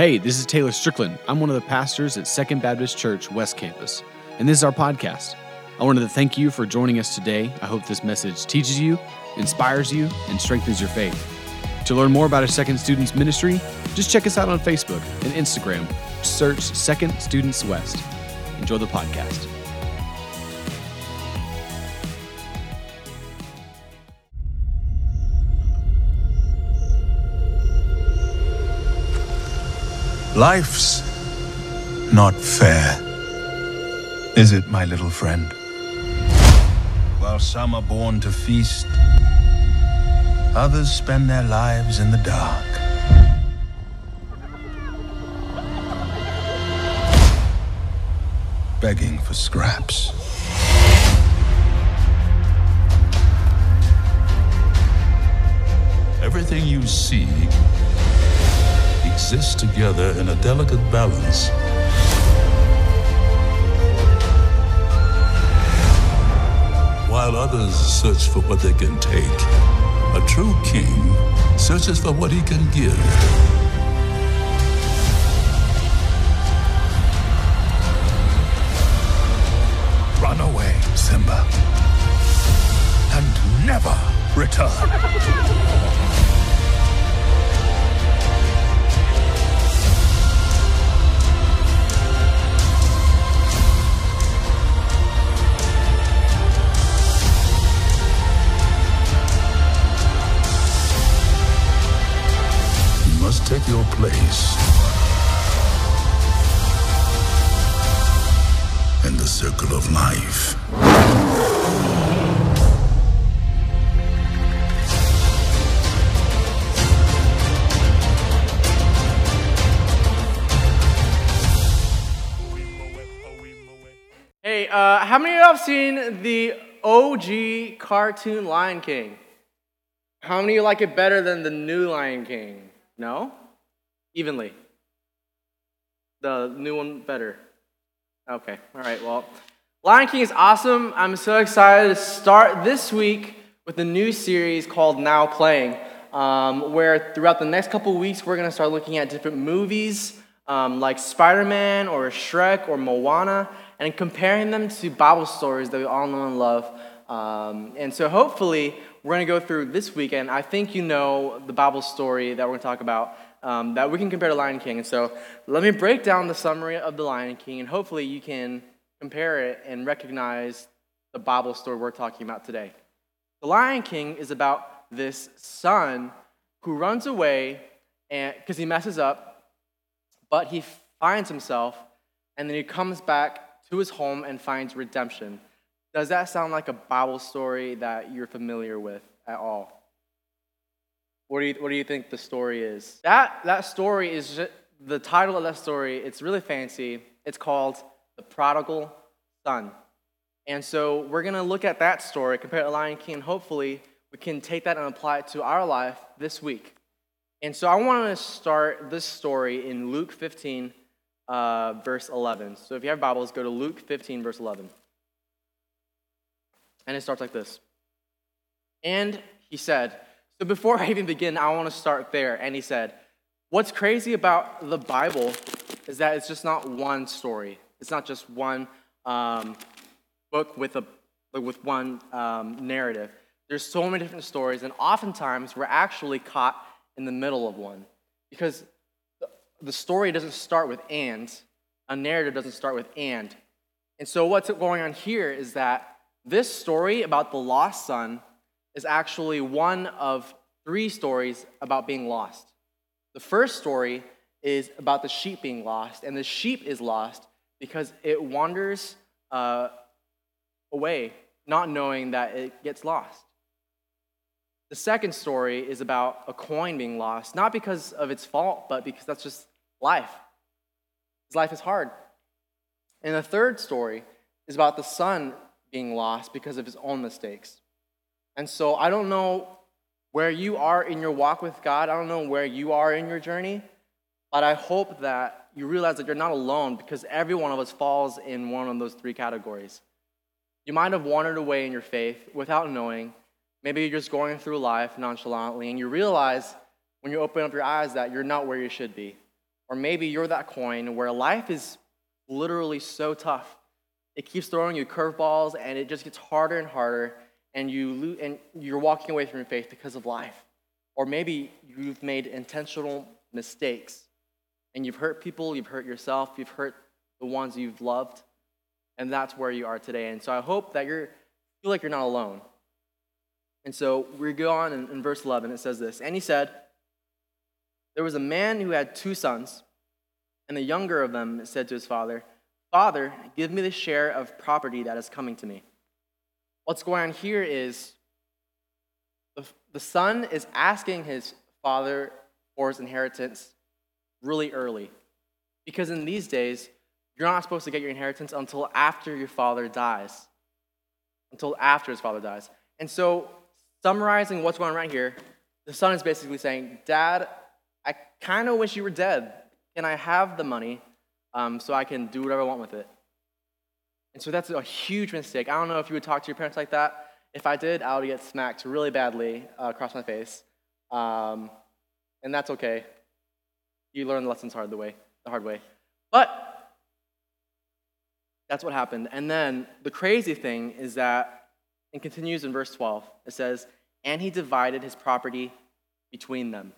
Hey, this is Taylor Strickland. I'm one of the pastors at Second Baptist Church West Campus, and this is our podcast. I wanted to thank you for joining us today. I hope this message teaches you, inspires you, and strengthens your faith. To learn more about our Second Students Ministry, just check us out on Facebook and Instagram. Search Second Students West. Enjoy the podcast. Life's not fair, is it, my little friend? While some are born to feast, others spend their lives in the dark. Begging for scraps. Everything you see exists together in a delicate balance. While others search for what they can take, a true king searches for what he can give. Run away, Simba. And never return. take your place in the circle of life. Hey, uh, how many of you have seen the OG cartoon Lion King? How many of you like it better than the new Lion King? No? Evenly. The new one better. Okay, all right, well, Lion King is awesome. I'm so excited to start this week with a new series called Now Playing, um, where throughout the next couple weeks, we're gonna start looking at different movies um, like Spider Man or Shrek or Moana and comparing them to Bible stories that we all know and love. Um, and so hopefully, we're going to go through this weekend. I think you know the Bible story that we're going to talk about um, that we can compare to Lion King. And so let me break down the summary of the Lion King, and hopefully, you can compare it and recognize the Bible story we're talking about today. The Lion King is about this son who runs away because he messes up, but he finds himself, and then he comes back to his home and finds redemption. Does that sound like a Bible story that you're familiar with at all? What do you, what do you think the story is? That, that story is just, the title of that story, it's really fancy. It's called The Prodigal Son. And so we're going to look at that story, compare it to Lion King, and hopefully we can take that and apply it to our life this week. And so I want to start this story in Luke 15, uh, verse 11. So if you have Bibles, go to Luke 15, verse 11. And it starts like this. And he said, so before I even begin, I want to start there. And he said, What's crazy about the Bible is that it's just not one story. It's not just one um, book with, a, with one um, narrative. There's so many different stories, and oftentimes we're actually caught in the middle of one because the, the story doesn't start with and, a narrative doesn't start with and. And so, what's going on here is that this story about the lost son is actually one of three stories about being lost. The first story is about the sheep being lost, and the sheep is lost because it wanders uh, away, not knowing that it gets lost. The second story is about a coin being lost, not because of its fault, but because that's just life. His life is hard. And the third story is about the son being lost because of his own mistakes. And so I don't know where you are in your walk with God, I don't know where you are in your journey, but I hope that you realize that you're not alone because every one of us falls in one of those three categories. You might have wandered away in your faith without knowing. Maybe you're just going through life nonchalantly and you realize when you open up your eyes that you're not where you should be. Or maybe you're that coin where life is literally so tough. It keeps throwing you curveballs and it just gets harder and harder and you lo- and you're walking away from your faith because of life. Or maybe you've made intentional mistakes and you've hurt people, you've hurt yourself, you've hurt the ones you've loved, and that's where you are today. And so I hope that you're feel like you're not alone. And so we go on in, in verse 11, it says this And he said, There was a man who had two sons, and the younger of them said to his father, Father, give me the share of property that is coming to me. What's going on here is the, the son is asking his father for his inheritance really early. Because in these days, you're not supposed to get your inheritance until after your father dies. Until after his father dies. And so, summarizing what's going on right here, the son is basically saying, Dad, I kind of wish you were dead. Can I have the money um, so I can do whatever I want with it? And so that's a huge mistake. I don't know if you would talk to your parents like that. If I did, I would get smacked really badly uh, across my face. Um, and that's okay. You learn the lessons hard the way, the hard way. But that's what happened. And then the crazy thing is that it continues in verse 12. It says, And he divided his property between them.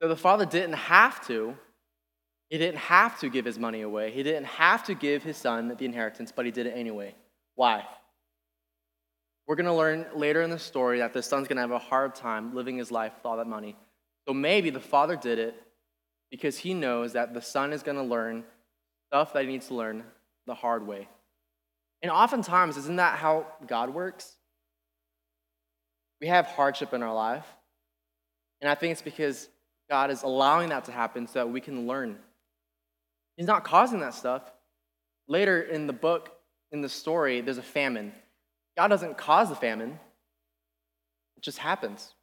So the father didn't have to. He didn't have to give his money away. He didn't have to give his son the inheritance, but he did it anyway. Why? We're going to learn later in the story that the son's going to have a hard time living his life with all that money. So maybe the father did it because he knows that the son is going to learn stuff that he needs to learn the hard way. And oftentimes, isn't that how God works? We have hardship in our life. And I think it's because God is allowing that to happen so that we can learn. He's not causing that stuff. Later in the book, in the story, there's a famine. God doesn't cause the famine, it just happens.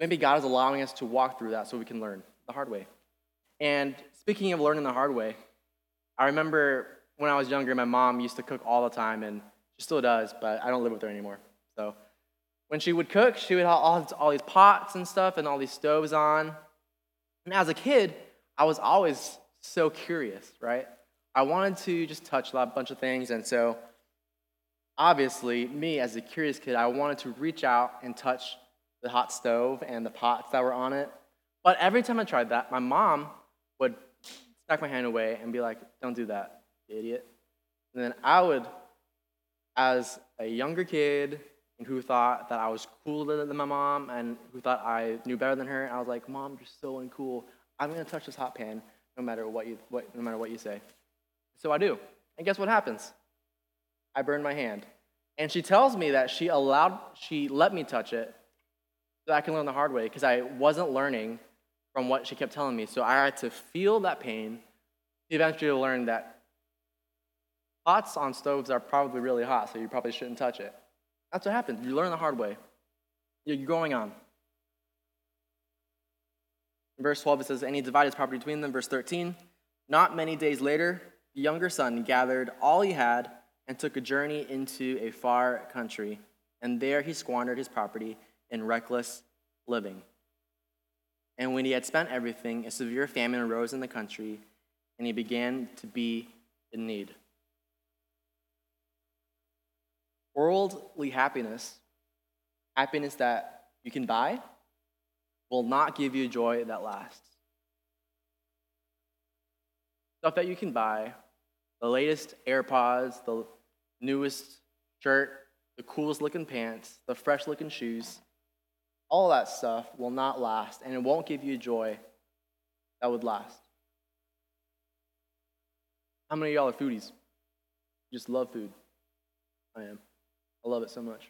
Maybe God is allowing us to walk through that so we can learn the hard way. And speaking of learning the hard way, I remember when I was younger, my mom used to cook all the time, and she still does, but I don't live with her anymore. So when she would cook, she would have all, these pots and stuff and all these stoves on. And as a kid, I was always so curious, right? I wanted to just touch a bunch of things, and so obviously, me as a curious kid, I wanted to reach out and touch the hot stove and the pots that were on it. But every time I tried that, my mom would smack my hand away and be like, Don't do that, idiot. And then I would, as a younger kid and who thought that I was cooler than my mom and who thought I knew better than her, I was like, Mom, you're so uncool. I'm gonna touch this hot pan no matter what you, what, no matter what you say. So I do. And guess what happens? I burn my hand. And she tells me that she allowed, she let me touch it so I can learn the hard way because I wasn't learning from what she kept telling me. So I had to feel that pain to eventually learn that pots on stoves are probably really hot, so you probably shouldn't touch it. That's what happens. You learn the hard way. You're going on. Verse 12, it says, And he divided his property between them. Verse 13, Not many days later, the younger son gathered all he had and took a journey into a far country. And there he squandered his property in reckless living. And when he had spent everything, a severe famine arose in the country, and he began to be in need. Worldly happiness, happiness that you can buy, will not give you joy that lasts. Stuff that you can buy, the latest AirPods, the newest shirt, the coolest looking pants, the fresh looking shoes, all that stuff will not last, and it won't give you joy that would last. How many of y'all are foodies? You just love food. I am. I love it so much.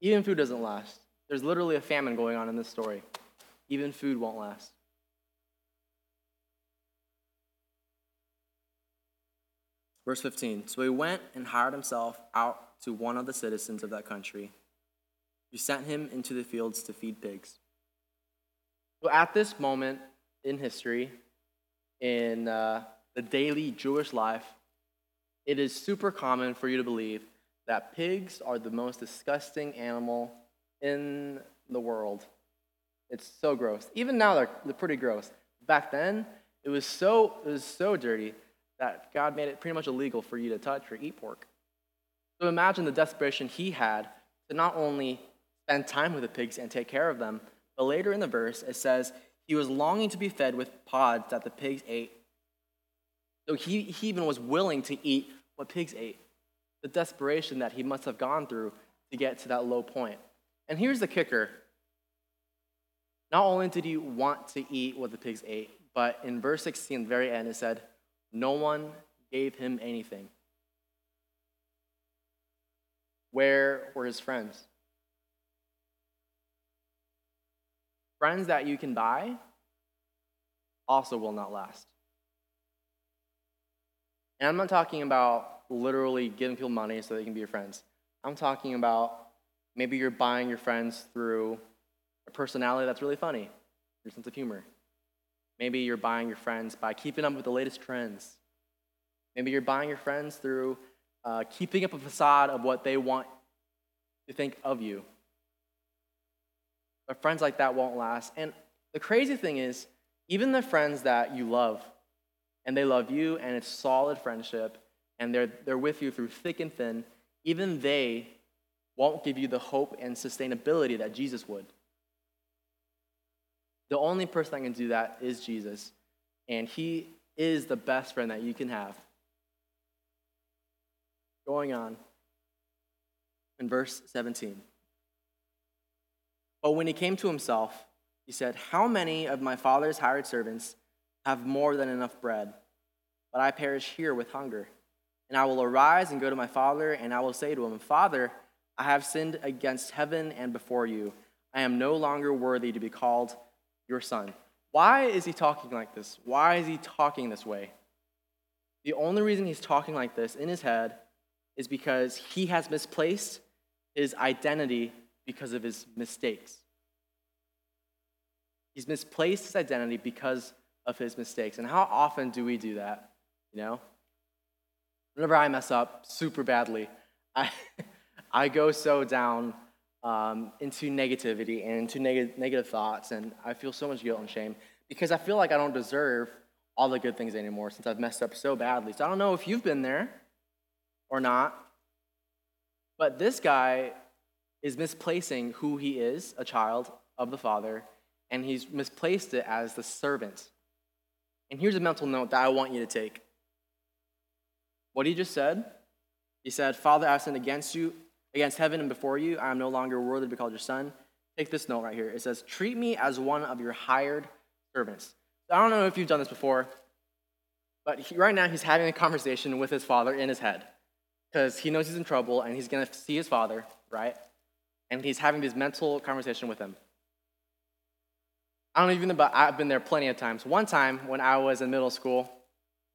Even food doesn't last. There's literally a famine going on in this story. Even food won't last. Verse 15 So he went and hired himself out to one of the citizens of that country, He sent him into the fields to feed pigs. So at this moment in history, in uh, the daily Jewish life, it is super common for you to believe that pigs are the most disgusting animal in the world. It's so gross. Even now, they're, they're pretty gross. back then, it was so it was so dirty that God made it pretty much illegal for you to touch or eat pork. So imagine the desperation he had to not only spend time with the pigs and take care of them, but later in the verse it says he was longing to be fed with pods that the pigs ate. So he, he even was willing to eat what pigs ate. The desperation that he must have gone through to get to that low point. And here's the kicker not only did he want to eat what the pigs ate, but in verse 16, the very end, it said, No one gave him anything. Where were his friends? Friends that you can buy also will not last. And I'm not talking about literally giving people money so they can be your friends. I'm talking about maybe you're buying your friends through a personality that's really funny, your sense of humor. Maybe you're buying your friends by keeping up with the latest trends. Maybe you're buying your friends through uh, keeping up a facade of what they want to think of you. But friends like that won't last. And the crazy thing is, even the friends that you love, and they love you, and it's solid friendship, and they're, they're with you through thick and thin, even they won't give you the hope and sustainability that Jesus would. The only person that can do that is Jesus, and he is the best friend that you can have. Going on in verse 17. But when he came to himself, he said, How many of my father's hired servants have more than enough bread? But I perish here with hunger. And I will arise and go to my father, and I will say to him, Father, I have sinned against heaven and before you. I am no longer worthy to be called your son. Why is he talking like this? Why is he talking this way? The only reason he's talking like this in his head is because he has misplaced his identity because of his mistakes. He's misplaced his identity because of his mistakes. And how often do we do that? You know? Whenever I mess up super badly, I, I go so down um, into negativity and into neg- negative thoughts, and I feel so much guilt and shame because I feel like I don't deserve all the good things anymore since I've messed up so badly. So I don't know if you've been there or not, but this guy is misplacing who he is, a child of the Father, and he's misplaced it as the servant. And here's a mental note that I want you to take. What he just said, he said, Father, I've sinned against you against heaven and before you. I am no longer worthy to be called your son. Take this note right here. It says, Treat me as one of your hired servants. I don't know if you've done this before, but he, right now he's having a conversation with his father in his head because he knows he's in trouble and he's going to see his father, right? And he's having this mental conversation with him. I don't even know, but I've been there plenty of times. One time when I was in middle school,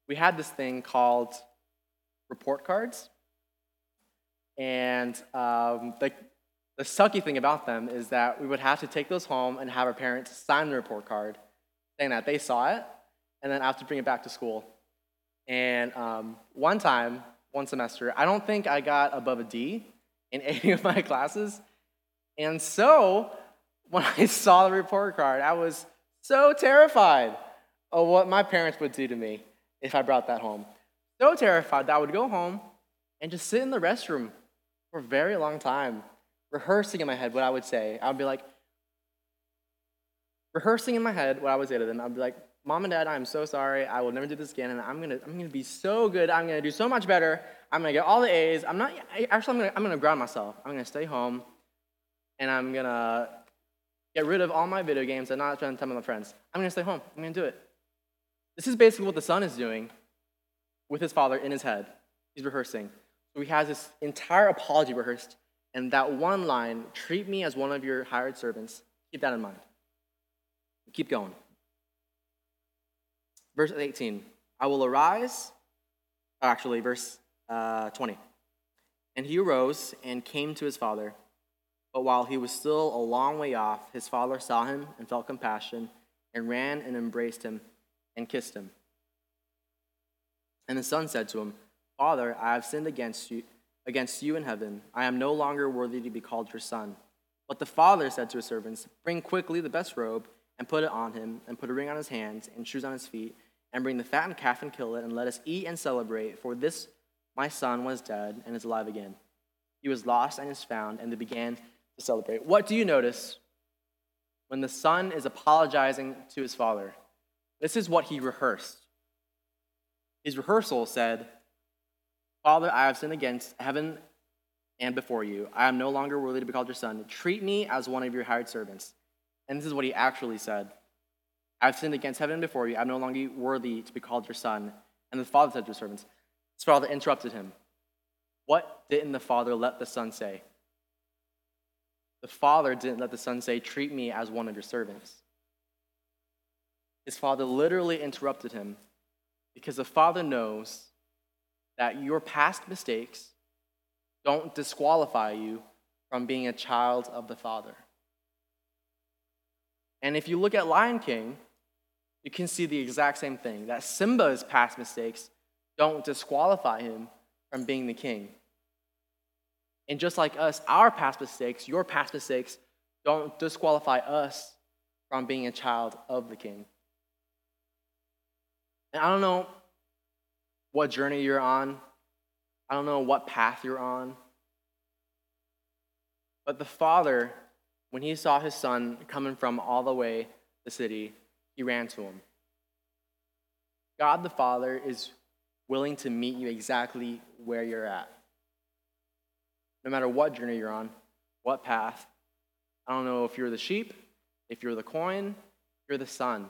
we had this thing called report cards. And um, the, the sucky thing about them is that we would have to take those home and have our parents sign the report card saying that they saw it, and then I have to bring it back to school. And um, one time, one semester, I don't think I got above a D in any of my classes. And so, when I saw the report card, I was so terrified of what my parents would do to me if I brought that home. So terrified that I would go home and just sit in the restroom for a very long time, rehearsing in my head what I would say. I would be like, rehearsing in my head what I would say to them. I'd be like, Mom and Dad, I'm so sorry. I will never do this again, and I'm gonna, I'm gonna be so good. I'm gonna do so much better. I'm gonna get all the A's. I'm not actually. I'm gonna, I'm gonna ground myself. I'm gonna stay home, and I'm gonna get rid of all my video games and not spend time with my friends. I'm gonna stay home. I'm gonna do it. This is basically what the son is doing with his father in his head. He's rehearsing. So he has this entire apology rehearsed, and that one line, treat me as one of your hired servants, keep that in mind. Keep going. Verse 18 I will arise, actually, verse uh, 20. And he arose and came to his father. But while he was still a long way off, his father saw him and felt compassion, and ran and embraced him and kissed him. And the son said to him, Father, I have sinned against you, against you in heaven. I am no longer worthy to be called your son. But the father said to his servants, Bring quickly the best robe and put it on him, and put a ring on his hands, and shoes on his feet, and bring the fattened calf and kill it, and let us eat and celebrate. For this my son was dead and is alive again. He was lost and is found, and they began to celebrate. What do you notice when the son is apologizing to his father? This is what he rehearsed. His rehearsal said, Father, I have sinned against heaven and before you. I am no longer worthy to be called your son. Treat me as one of your hired servants. And this is what he actually said I have sinned against heaven and before you. I am no longer worthy to be called your son. And the father said to his servants, His father interrupted him. What didn't the father let the son say? The father didn't let the son say, Treat me as one of your servants. His father literally interrupted him because the father knows that your past mistakes don't disqualify you from being a child of the father. And if you look at Lion King, you can see the exact same thing that Simba's past mistakes don't disqualify him from being the king. And just like us, our past mistakes, your past mistakes, don't disqualify us from being a child of the king. And I don't know what journey you're on, I don't know what path you're on. But the father, when he saw his son coming from all the way the city, he ran to him. God the Father is willing to meet you exactly where you're at. No matter what journey you're on, what path. I don't know if you're the sheep, if you're the coin, you're the son.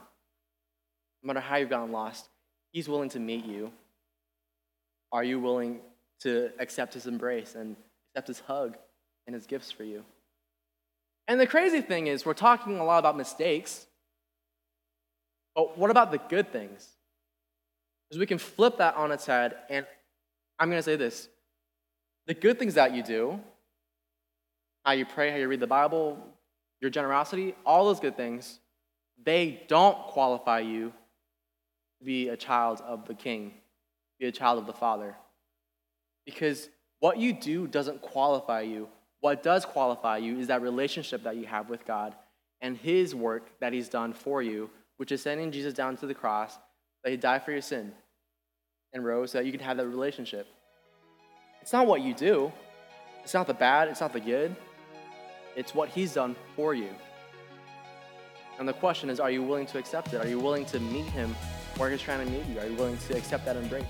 No matter how you've gotten lost, He's willing to meet you. Are you willing to accept His embrace and accept His hug and His gifts for you? And the crazy thing is, we're talking a lot about mistakes, but what about the good things? Because we can flip that on its head, and I'm going to say this the good things that you do, how you pray, how you read the Bible, your generosity, all those good things, they don't qualify you to be a child of the king, be a child of the Father. Because what you do doesn't qualify you. What does qualify you is that relationship that you have with God and His work that He's done for you, which is sending Jesus down to the cross that He died for your sin and rose so that you can have that relationship. It's not what you do, it's not the bad, it's not the good, it's what He's done for you. And the question is are you willing to accept it? Are you willing to meet Him He's trying to meet you? Are you willing to accept that embrace?